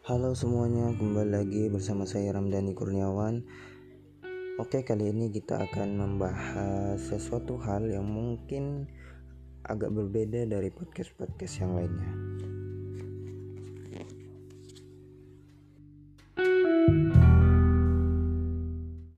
Halo semuanya, kembali lagi bersama saya Ramdhani Kurniawan. Oke, kali ini kita akan membahas sesuatu hal yang mungkin agak berbeda dari podcast-podcast yang lainnya.